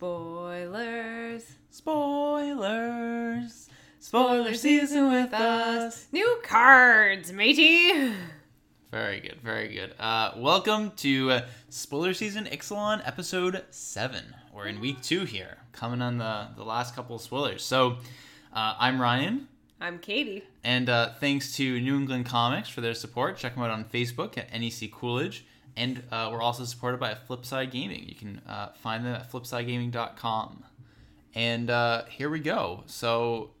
Spoilers. Spoilers. Spoiler season with us. New cards, matey. Very good, very good. Uh, welcome to uh, Spoiler Season Ixalan episode 7. We're in week 2 here, coming on the, the last couple of spoilers. So, uh, I'm Ryan, I'm Katie. and uh, thanks to New England Comics for their support. Check them out on Facebook at NEC Coolidge. And uh, we're also supported by Flipside Gaming. You can uh, find them at flipsidegaming.com. And uh, here we go. So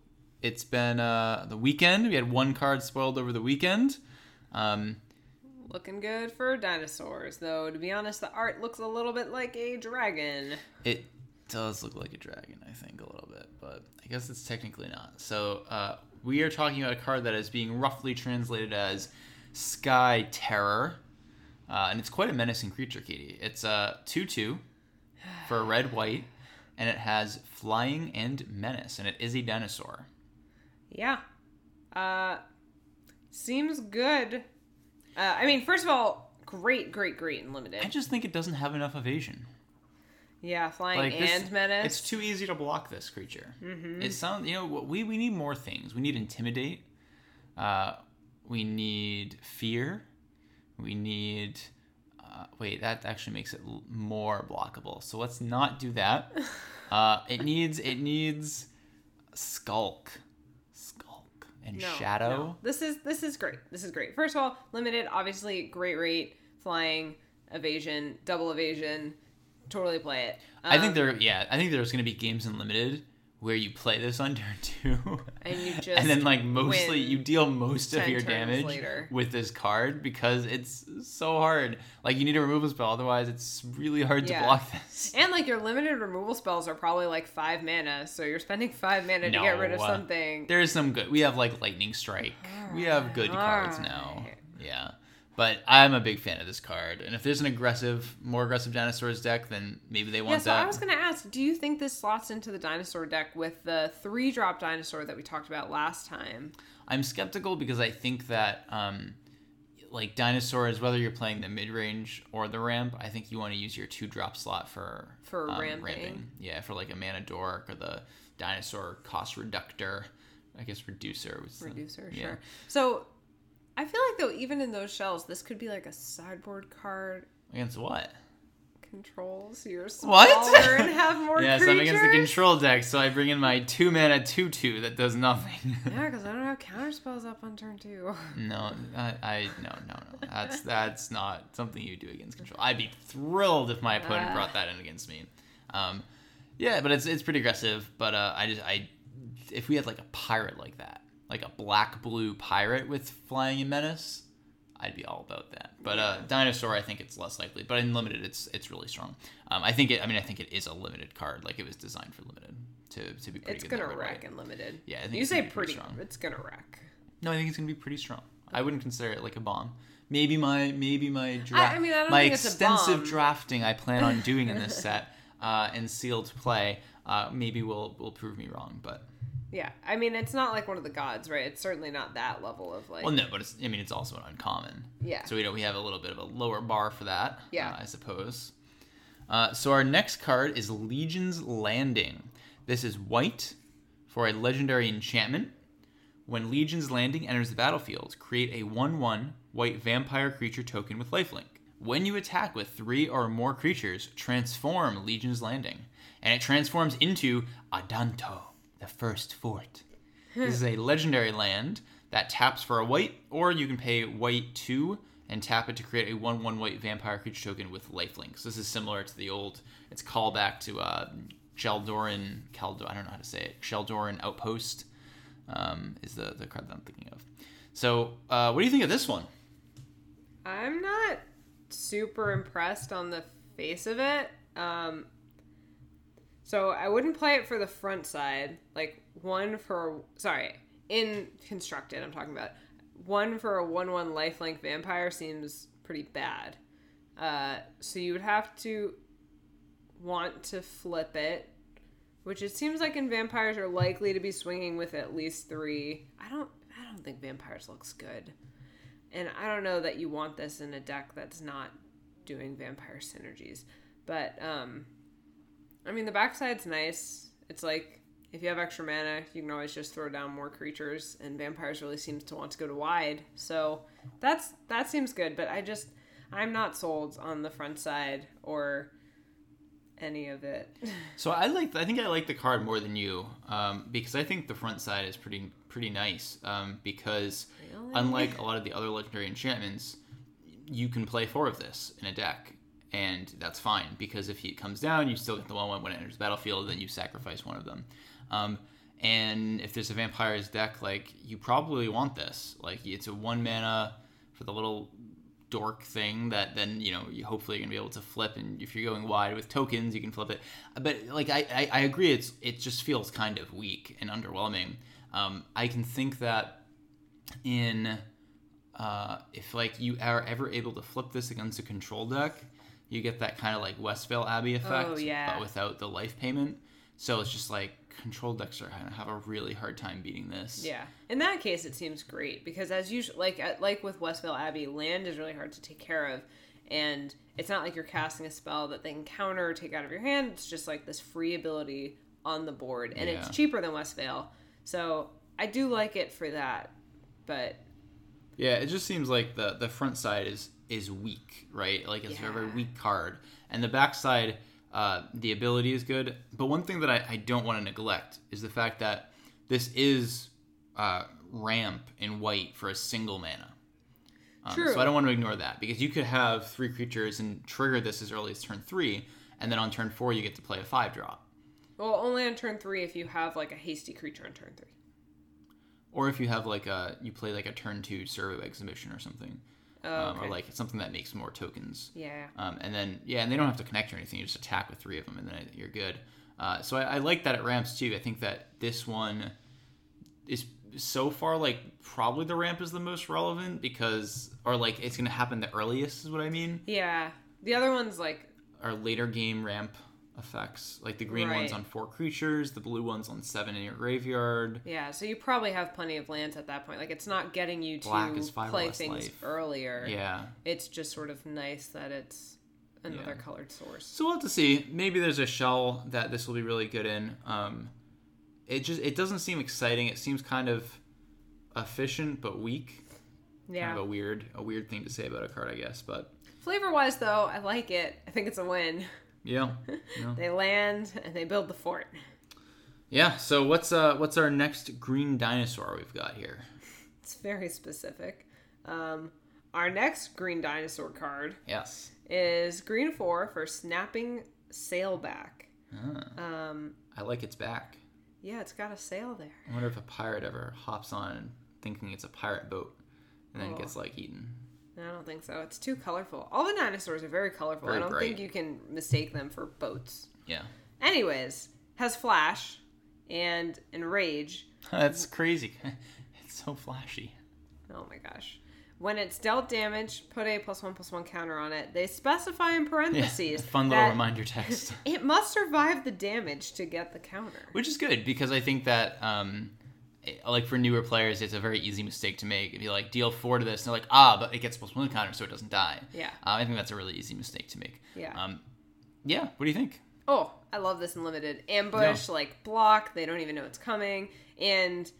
it's been uh, the weekend. We had one card spoiled over the weekend. Um, Looking good for dinosaurs, though. To be honest, the art looks a little bit like a dragon. it does look like a dragon, I think, a little bit, but I guess it's technically not. So uh, we are talking about a card that is being roughly translated as Sky Terror. Uh, and it's quite a menacing creature, Katie. It's a 2 2 for a red white, and it has flying and menace, and it is a dinosaur. Yeah. Uh, seems good. Uh, I mean, first of all, great, great, great and limited. I just think it doesn't have enough evasion. yeah, flying Like this- and menace. It's too easy to block this creature. Mm-hmm. It sounds, you know, we we need more things. We need intimidate. Uh, we need fear. We need. Uh, wait, that actually makes it l- more blockable. So let's not do that. Uh, it needs it needs skulk, skulk and No, shadow. no. This is this is great. This is great. First of all, limited, obviously, great rate, flying, evasion, double evasion. Totally play it. I think Um, there, yeah, I think there's gonna be games in limited where you play this on turn two, And you just and then like mostly you deal most of your damage later. with this card because it's so hard. Like you need a removal spell, otherwise it's really hard Yeah. to block this. And like your limited removal spells are probably like five mana, so you're spending five mana to get rid of No, uh, something. There is some good. We have like lightning strike. We have good cards now. Yeah. But I'm a big fan of this card, and if there's an aggressive, more aggressive dinosaurs deck, then maybe they want Yeah, so that. I was gonna ask, do you think this slots into the dinosaur deck with the three drop dinosaur that we talked about last time? I'm skeptical because I think that um, like dinosaurs, whether you're playing the mid range or the ramp, I think you want to use your two drop slot for For um, ramping. Yeah, for like a mana dork or the dinosaur cost reductor. I guess reducer was the- Reducer, yeah. sure. So I feel like though, even in those shells, this could be like a sideboard card. Against what? Controls your What? smaller and have more yes, creatures. I'm against the control deck, so I bring in my two mana two two that does nothing. Yeah, because I don't have counter spells up on turn two. no, I, I no no no. That's that's not something you do against control. I'd be thrilled if my opponent Ah. brought that in against me. Um, yeah, but it's it's pretty aggressive. But uh, I just I if we had like a pirate like that, like a black blue pirate with flying and menace, I'd be all about that. But uh, dinosaur, I think it's less likely. But in limited, it's it's really strong. Um, I think it. I mean, I think it is a limited card. Like it was designed for limited to, to be pretty It's good. gonna wreck and limited. Yeah, I think you it's say pretty. pretty strong. It's gonna wreck. No, I think it's gonna be pretty strong. I wouldn't consider it like a bomb. Maybe my maybe my dra- I- I mean, I don't my think it's a extensive drafting I plan on doing in this set uh, and sealed play uh, maybe will will prove me wrong. But Yeah, I mean, it's not like one of the gods, right? It's certainly not that level of like. well, no, but it's I mean it's also an uncommon. Yeah. So we know we have a little bit of a lower bar for that. Yeah. uh, I suppose. Uh, so our next card is Legion's Landing. This is white for a legendary enchantment. When Legion's Landing enters the battlefield, create a 1 1 white vampire creature token with lifelink. When you attack with three or more creatures, transform Legion's Landing. And it transforms into Adanto, the first fort. this is a legendary land that taps for a white, or you can pay white 2 and tap it to create a 1 1 white vampire creature token with lifelinks. This is similar to the old, it's callback to uh, Geldoran, Caldo, I don't know how to say it, Sheldoran Outpost um, is the, the card that I'm thinking of. So, uh, what do you think of this one? I'm not super impressed on the face of it. Um, so I wouldn't play it for the front side. Like one for sorry, in constructed. I'm talking about one for a one-one lifelink vampire seems pretty bad. Uh, so you would have to want to flip it, which it seems like in vampires are likely to be swinging with at least three. I don't. I don't think vampires looks good. And I don't know that you want this in a deck that's not doing vampire synergies. But um I mean, the backside's nice. It's like if you have extra mana, you can always just throw down more creatures, and vampires really seems to want to go to wide. So that's that seems good. But I just I'm not sold on the front side or any of it. So I like. I think I like the card more than you, um, because I think the front side is pretty pretty nice. Um, because Really? unlike a lot of the other legendary enchantments, you can play four of this in a deck, and that's fine. Because if he comes down, you still get the one when it enters the battlefield. Then you sacrifice one of them. Um, and if there's a vampires deck, like you probably want this. Like it's a one mana for the little dork thing that then you know you hopefully you're gonna be able to flip and if you're going wide with tokens you can flip it but like i i, I agree it's it just feels kind of weak and underwhelming um, i can think that in uh, if like you are ever able to flip this against a control deck you get that kind of like westvale abbey oh, effect Oh, yeah. but without the life payment so it's just like control decks are gonna have a really hard time beating this Yeah. In that case, it seems great because as usual, like like with Westvale Abbey, land is really hard to take care of, and it's not like you're casting a spell that they can counter or take out of your hand. It's just like this free ability on the board, and Yeah. it's cheaper than Westvale. So I do like it for that, but Yeah, it just seems like the the front side is is weak, right? Like it's a very weak card, and the backside, uh, the ability is good. But one thing that I, I don't want to neglect is the fact that this is uh, ramp in white for a single mana. Um, True. So I don't want to ignore that because you could have three creatures and trigger this as early as turn three, and then on turn four you get to play a five drop. well, only on turn three if you have like a hasty creature on turn three. Or if you have like a you play like a turn two servo exhibition or something, Oh, um, okay. or like something that makes more tokens. yeah. Um, and then yeah, and they don't have to connect or anything. You just attack with three of them, and then you're good. Uh, so I, I like that it ramps too. I think that this one is so far like probably the ramp is the most relevant because or like it's gonna happen the earliest is what I mean. Yeah. The other one's like our later game ramp effects like the green ones on four creatures, the blue ones on seven in your graveyard. Yeah, so you probably have plenty of lands at that point. Like it's not getting you to Black five play things life. earlier. Yeah. It's just sort of nice that it's another Yeah. colored source. So we'll have to see. Maybe there's a shell that this will be really good in. Um, it just it doesn't seem exciting. It seems kind of efficient but weak. Yeah. Kind of a weird a weird thing to say about a card, I guess. But Flavor wise though, I like it. I think it's a win. Yeah, yeah. They land and they build the fort. yeah. So what's uh what's our next green dinosaur we've got here? It's very specific. Um, our next green dinosaur card Yes. is green four for snapping sailback. Ah, Um, I like its back. yeah, it's got a sail there. I wonder if a pirate ever hops on thinking it's a pirate boat and then Oh. gets like eaten. I don't think so. It's too colorful. All the dinosaurs are very colorful. Very I don't bright. think you can mistake them for boats. Yeah. Anyways, has flash and enrage. That's crazy. it's so flashy. Oh my gosh. When it's dealt damage, put a plus one plus one counter on it. They specify in Yeah. parentheses Fun little that reminder text. it must survive the damage to get the counter. which is good because I think that um, like for newer players, it's a very easy mistake to make. If you like deal four to this, and they're like, ah, but it gets plus one counter, so it doesn't die. Yeah. Uh, I think that's a really easy mistake to make. Yeah. Um, yeah. What do you think? Oh, I love this in limited ambush, like block. They don't even know it's coming, and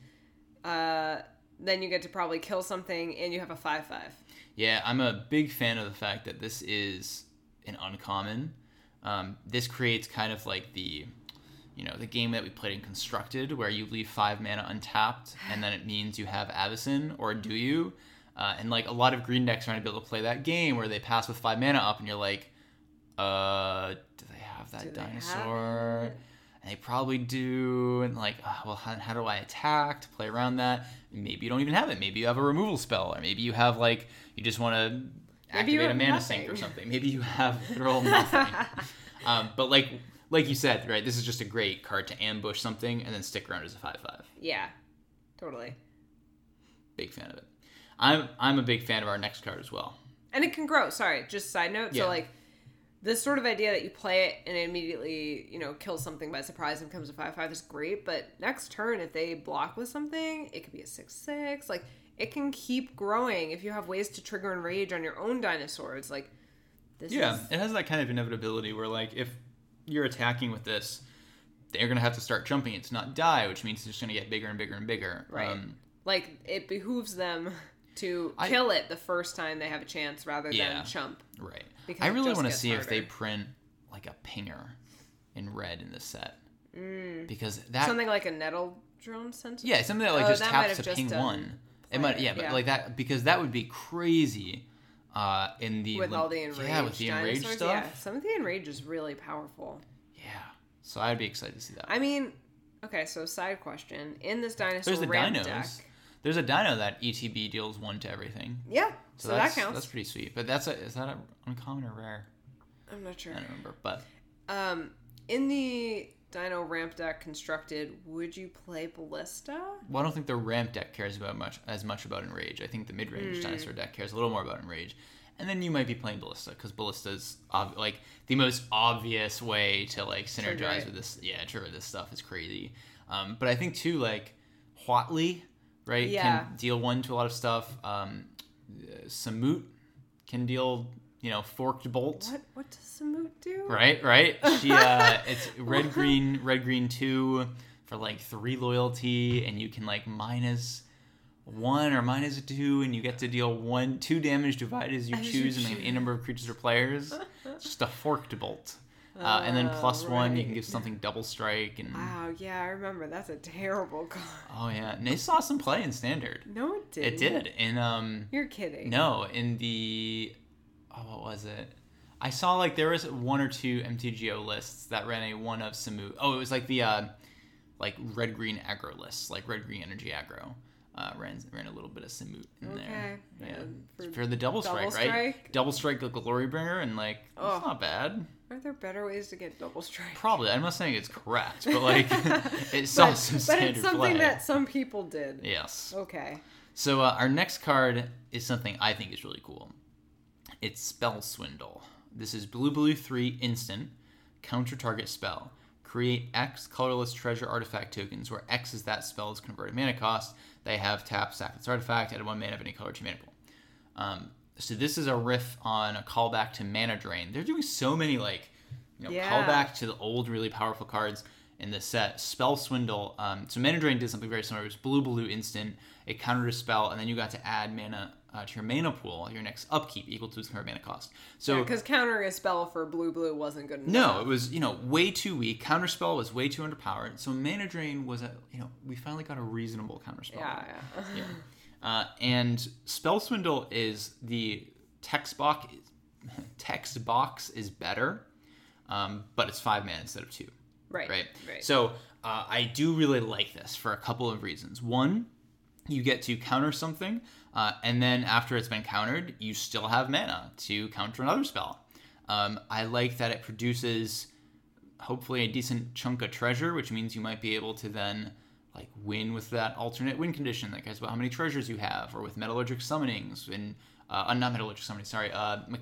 uh, then you get to probably kill something, and you have a five five. Yeah, I'm a big fan of the fact that this is an uncommon. Um, this creates kind of like the, you know, the game that we played in Constructed, where you leave five mana untapped, and then it means you have Avacyn, or do you? Uh, and like a lot of green decks are going to be able to play that game where they pass with five mana up, and you're like, uh, do they have that Do they have dinosaur? And they probably do, and like, uh, well, how, how do I attack to play around that? Maybe you don't even have it. Maybe you have a removal spell, or maybe you have like you just want to activate a mana sink or something. Maybe you have literal nothing. um, but like like you said, right? This is just a great card to ambush something and then stick around as a five five. Yeah, totally. Big fan of it. I'm I'm a big fan of our next card as well. And it can grow. Sorry, just side note. Yeah. So like this sort of idea that you play it and it immediately, you know, kills something by surprise and becomes a five five is great. But next turn, if they block with something, it could be a six six. Like it can keep growing if you have ways to trigger enrage on your own dinosaurs. Like this Yeah, is it has that kind of inevitability where like if you're attacking with this, they're gonna have to start jumping it to not die, which means it's just gonna get bigger and bigger and bigger. Right. Um, Like it behooves them to I- kill it the first time they have a chance rather Yeah. than chump. right. Because I really want to see if they print like a pinger in red in this set. Because that Mm. Something like a nettle drone sensor. Yeah, something that like Oh, just that taps to ping one. It might, yeah, but yeah. like that because that would be crazy. Uh, in the With all the enraged yeah, with the enraged dinosaurs. stuff. Yeah, some of the enraged is really powerful. Yeah. So I'd be excited to see that. I mean, okay, so side question. In this dinosaur There's the ramp dinos. deck. There's a dino that ETB deals one to everything. Yeah, so, that counts. That's pretty sweet. But that's a, is that a uncommon or rare? I'm not sure. I don't remember. But Um, in the dino ramp deck constructed, would you play Ballista? well, I don't think the ramp deck cares about much as much about enrage. I think the mid range Hmm. dinosaur deck cares a little more about enrage. And then you might be playing ballista because ballista's ob- like the most obvious way to like Trigger synergize it. with this. Yeah, trigger this stuff is crazy. Um, but I think too like Huatli, right, Yeah. can deal one to a lot of stuff. Um, uh, Samut can deal you know forked bolt. What what does Samut do? Right, right. She uh it's red green, red green two for like three loyalty, and you can like minus one or minus two, and you get to deal one two damage divided as you As you choose, and like choose. a number of creatures or players. It's just a forked bolt. Uh, and then Oh, plus one, you can give something double strike, and Wow, yeah, I remember. That's a terrible card. oh yeah, and they saw some play in standard. No, it did. It did And um You're kidding. No, in the oh, what was it? I saw like there was one or two MTGO lists that ran a one of Samu. Oh, it was like the uh, like red green aggro lists, like red green energy aggro. Uh, ran ran a little bit of Samut in there. Okay. Yeah. Um, For, for the double strike, double right? Double strike the glory bringer and like Oh. it's not bad. Are there better ways to get double strike? Probably. I'm not saying it's correct, but like it saw but, some but it's something play. that some people did. Yes. Okay. So uh, our next card is something I think is really cool. It's Spell Swindle. This is blue blue three instant counter target spell. Create X colorless treasure artifact tokens, where X is that spell's converted mana cost. They have tap sack this artifact, add one mana of any color to your mana pool. Um, so this is a riff on a callback to mana drain. They're doing so many like you know Yeah. callback to the old really powerful cards in the set. Spell Swindle. Um, so mana drain did something very similar. It was blue blue instant. It countered a spell, and then you got to add mana uh, to your mana pool, your next upkeep equal to its current mana cost. So Because countering a spell for blue blue wasn't good enough. no, it was you know way too weak. Counterspell was way too underpowered. So mana drain was a you know we finally got a reasonable counterspell. Yeah, yeah. Yeah. Uh, and spell swindle is the text box. Text box is better, um, but it's five mana instead of two. Right. Right. Right. So uh, I do really like this for a couple of reasons. One, you get to counter something, uh, and then after it's been countered, you still have mana to counter another spell. Um, I like that it produces hopefully a decent chunk of treasure, which means you might be able to then like win with that alternate win condition that cares about how many treasures you have, or with metallurgic summonings and uh, uh, not metallurgic summoning, sorry, uh, me-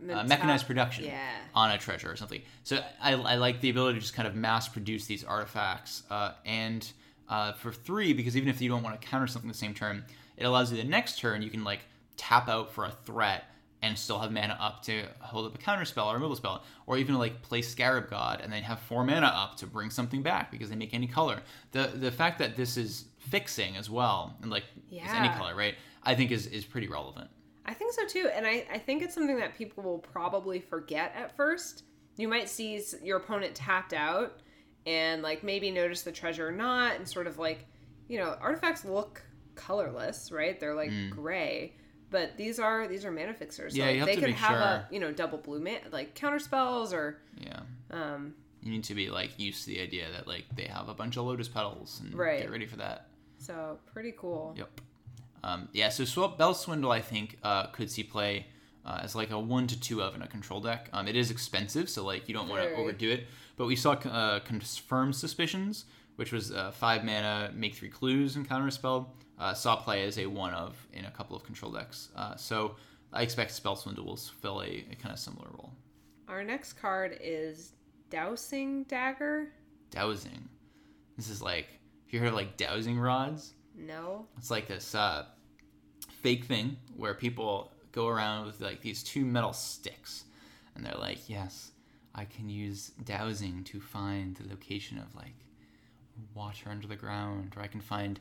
Me- uh, mechanized production Yeah. on a treasure or something. So I, I like the ability to just kind of mass produce these artifacts. Uh, and uh, for three, because even if you don't want to counter something the same turn, it allows you the next turn you can like tap out for a threat and still have mana up to hold up a counter spell or a middle spell, or even like play Scarab God and then have four mana up to bring something back because they make any color. The the fact that this is fixing as well and like it's any color, right? I think is is pretty relevant. I think so too, and I, I think it's something that people will probably forget at first. You might see your opponent tapped out, and like maybe notice the treasure or not, and sort of like, you know, artifacts look colorless, right? They're like gray, but these are these are mana fixers. So Mm. Yeah, like, you have they make have a you know double blue man like counter spells or Yeah. um You need to be like used to the idea that like they have a bunch of lotus petals and Right. get ready for that. so pretty cool. Yep. Um, yeah, so Swap Bell Swindle I think uh, could see play uh, as like a one to two of in a control deck. Um, it is expensive, so like you don't want to overdo it. But we saw uh, confirmed suspicions, which was uh, five mana, make three clues and counter spell. Uh, saw play as a one of in a couple of control decks. Uh, so I expect Spell Swindle will fill a, a kind of similar role. Our next card is Dowsing Dagger. Dowsing. This is like have you heard of like dowsing rods? No. It's like this uh, fake thing where people go around with like these two metal sticks, and they're like, "Yes, I can use dowsing to find the location of like water under the ground, or I can find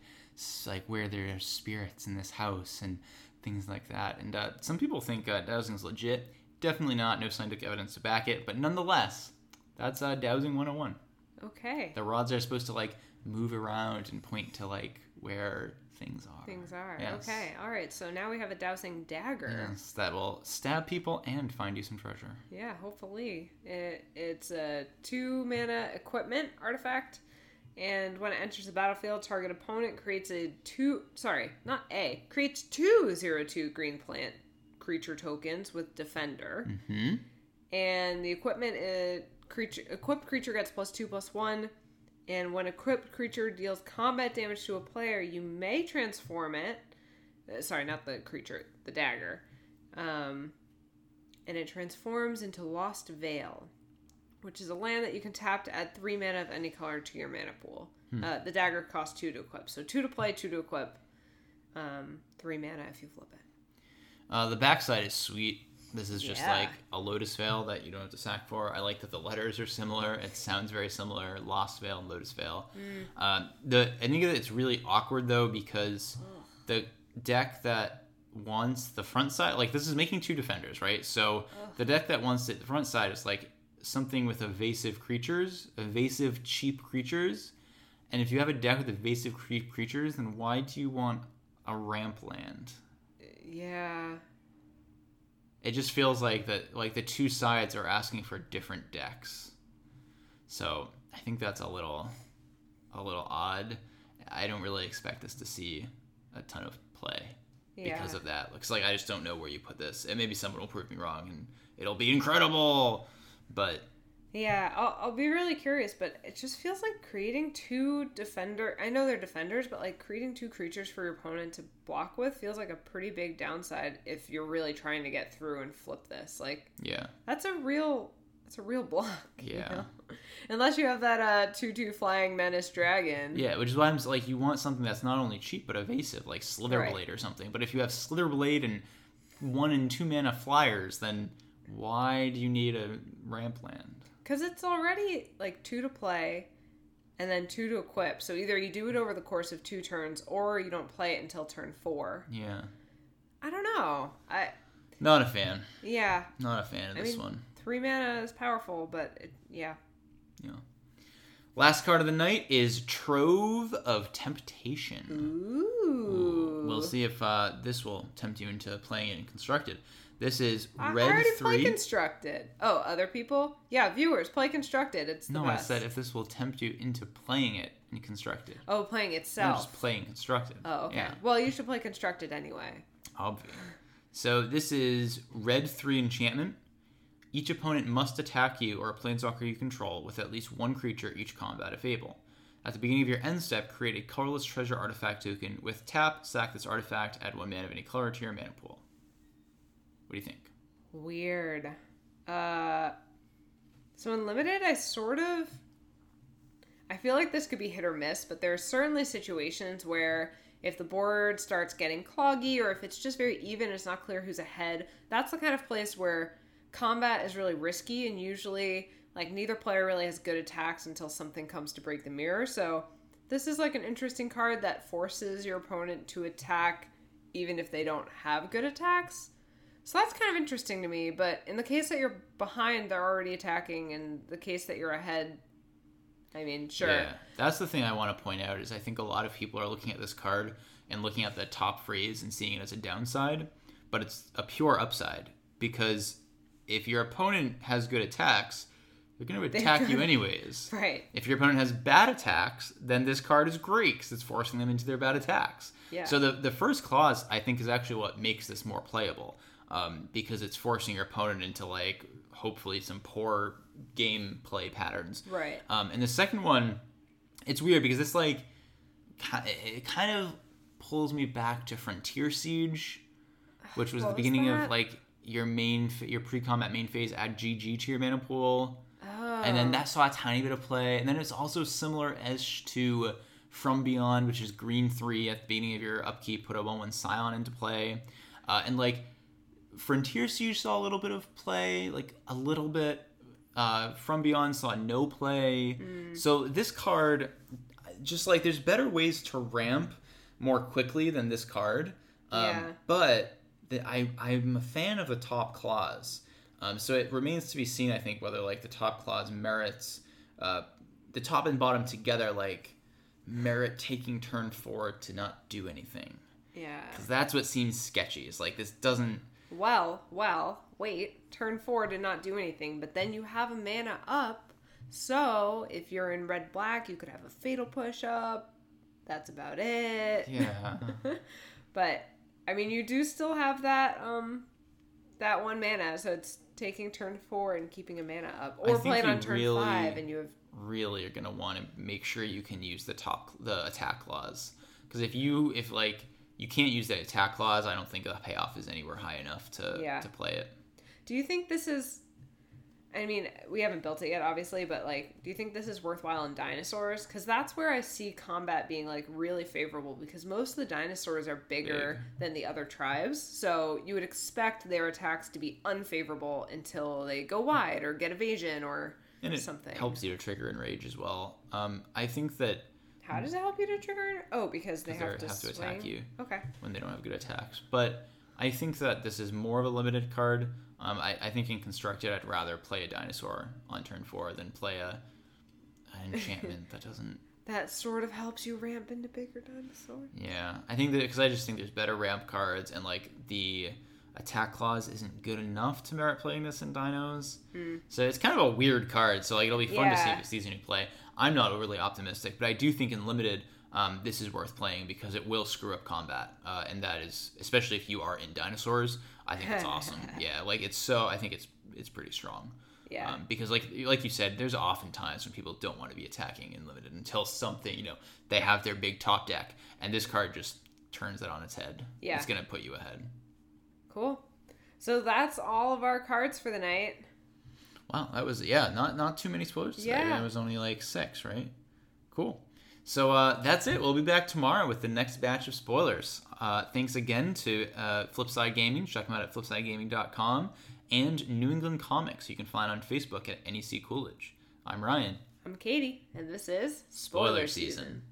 like where there are spirits in this house and things like that. And uh, some people think uh, dowsing is legit. Definitely not. No scientific evidence to back it. But nonetheless, that's uh, dowsing 101. Okay. The rods are supposed to like move around and point to like where things are. Things are. Yes. Okay. All right. So now we have a dowsing dagger. Yes, that will stab people and find you some treasure. Yeah, hopefully. It, it's a two mana equipment artifact, and when it enters the battlefield, target opponent creates a two. Sorry, not a. Creates two zero two green plant creature tokens with defender, Hmm. and the equipment is creature equipped creature gets plus two plus one. And when equipped creature deals combat damage to a player, you may transform it. uh, Sorry, not the creature, the dagger. Um, and it transforms into Lost Vale, which is a land that you can tap to add three mana of any color to your mana pool. Uh, the dagger costs two to equip, so two to play, two to equip, um, three mana if you flip it. Uh, the backside is sweet. This is just Yeah. like a Lotus Vale that you don't have to sack for. I like that the letters are similar. It sounds very similar. Lost Vale and Lotus Vale. Um, the I think that it's really awkward though because the deck that wants the front side, like this is making two defenders, right? So the deck that wants it, the front side is like something with evasive creatures, evasive cheap creatures. And if you have a deck with evasive cre- creatures, then why do you want a ramp land? Yeah. it just feels like that like the two sides are asking for different decks so i think that's a little a little odd i don't really expect us to see a ton of play Yeah. because of that looks like i just don't know where you put this and maybe someone will prove me wrong and it'll be incredible but Yeah, I'll, I'll be really curious, but it just feels like creating two defender. I know they're defenders, but like creating two creatures for your opponent to block with feels like a pretty big downside if you're really trying to get through and flip this. Like yeah that's a real, that's a real block. you Yeah. know? Unless you have that uh two two flying menace dragon. yeah which is why i'm like you want something that's not only cheap but evasive like slitherblade Right. or something but if you have slitherblade and one and two mana flyers then why do you need a ramp land Because it's already like two to play and then two to equip. So either you do it over the course of two turns or you don't play it until turn four. yeah I don't know. I Not a fan. yeah. Not a fan of I this mean, one. Three mana is powerful, but it, yeah. Yeah. Last card of the night is Trove of Temptation. Ooh. We'll see if uh, this will tempt you into playing it in constructed. This is I, red already play three. constructed. Oh, other people? Yeah, viewers play constructed. It's the no, I said if this will tempt you into playing it in constructed. Oh, playing itself. just playing constructed. Oh, okay. Yeah, Well, you should play constructed anyway. obvious. So this is red three enchantment. Each opponent must attack you or a planeswalker you control with at least one creature each combat if able. At the beginning of your end step, create a colorless treasure artifact token with tap, sack this artifact, add one mana of any color to your mana pool. What do you think? Weird. Uh, so unlimited, I sort of. I feel like this could be hit or miss, but there are certainly situations where if the board starts getting cloggy or if it's just very even, it's not clear who's ahead. That's the kind of place where combat is really risky, and usually, like, neither player really has good attacks until something comes to break the mirror. So, this is like an interesting card that forces your opponent to attack even if they don't have good attacks. So that's kind of interesting to me, but in the case that you're behind, they're already attacking, and the case that you're ahead, I mean, sure. Yeah, that's the thing I want to point out is I think a lot of people are looking at this card and looking at the top phrase and seeing it as a downside, but it's a pure upside because if your opponent has good attacks, they're going to attack you anyways. Right. If your opponent has bad attacks, then this card is great because it's forcing them into their bad attacks. Yeah. So the the first clause I think is actually what makes this more playable, um, because it's forcing your opponent into like hopefully some poor gameplay patterns. Right. Um, and the second one, it's weird because it's like it kind of pulls me back to Frontier Siege, which was What the was beginning of like your main your pre-combat main phase. Add GG to your mana pool Oh. and then that saw a tiny bit of play and then it's also similar as to from beyond which is green three at the beginning of your upkeep put a one one scion into play uh, and like frontier siege saw a little bit of play like a little bit Uh, From Beyond saw no play. So this card, just like there's better ways to ramp more quickly than this card. Um, Yeah. But the, I I'm a fan of the top clause. Um, so it remains to be seen, I think, whether like the top clause merits uh, the top and bottom together, like merit taking turn four to not do anything. Yeah. Because that's what seems sketchy. It's like this doesn't. Well, well, wait. Turn four did not do anything, but then you have a mana up. So if you're in red black, you could have a fatal push up. That's about it. Yeah. but I mean, you do still have that um that one mana, so it's taking turn four and keeping a mana up, or playing on turn really- five, and you have really are gonna want to make sure you can use the top the attack clause because if you if like you can't use the attack clause, I don't think the payoff is anywhere high enough to Yeah. to play it. Do you think this is? I mean, we haven't built it yet, obviously, but like, do you think this is worthwhile in dinosaurs? Because that's where I see combat being like really favorable because most of the dinosaurs are bigger than the other tribes, so you would expect their attacks to be unfavorable until they go wide or get evasion or And it something. helps you to trigger enrage as well. Um, I think that How does it help you to trigger? Oh, because they have, to, have to attack you. Okay. when they don't have good attacks. But I think that this is more of a limited card. Um, I, I think in constructed, I'd rather play a dinosaur on turn four than play a an enchantment that doesn't. That sort of helps you ramp into bigger dinosaurs. Yeah, I think that because I just think there's better ramp cards and like the attack clause isn't good enough to merit playing this in dinos. So it's kind of a weird card. So like it'll be fun to see Yeah. if it's easy to play. I'm not overly optimistic, but I do think in limited. Um, this is worth playing because it will screw up combat, uh, and that is especially if you are in dinosaurs. I think it's awesome. Yeah, like it's so. I think it's it's pretty strong. Yeah. Um, because like like you said, there's often times when people don't want to be attacking in limited until something you know they have their big top deck, and this card just turns that on its head. Yeah. it's gonna put you ahead. Cool. So that's all of our cards for the night. Wow, that was yeah, not not too many spoilers. Today. Yeah. it was only like six, right? Cool. So uh, that's it. We'll be back tomorrow with the next batch of spoilers. Uh, thanks again to uh, Flipside Gaming. Check them out at flipsidegaming.com and New England Comics. You can find on Facebook at NEC Coolidge. I'm Ryan. I'm Katie, and this is Spoiler season.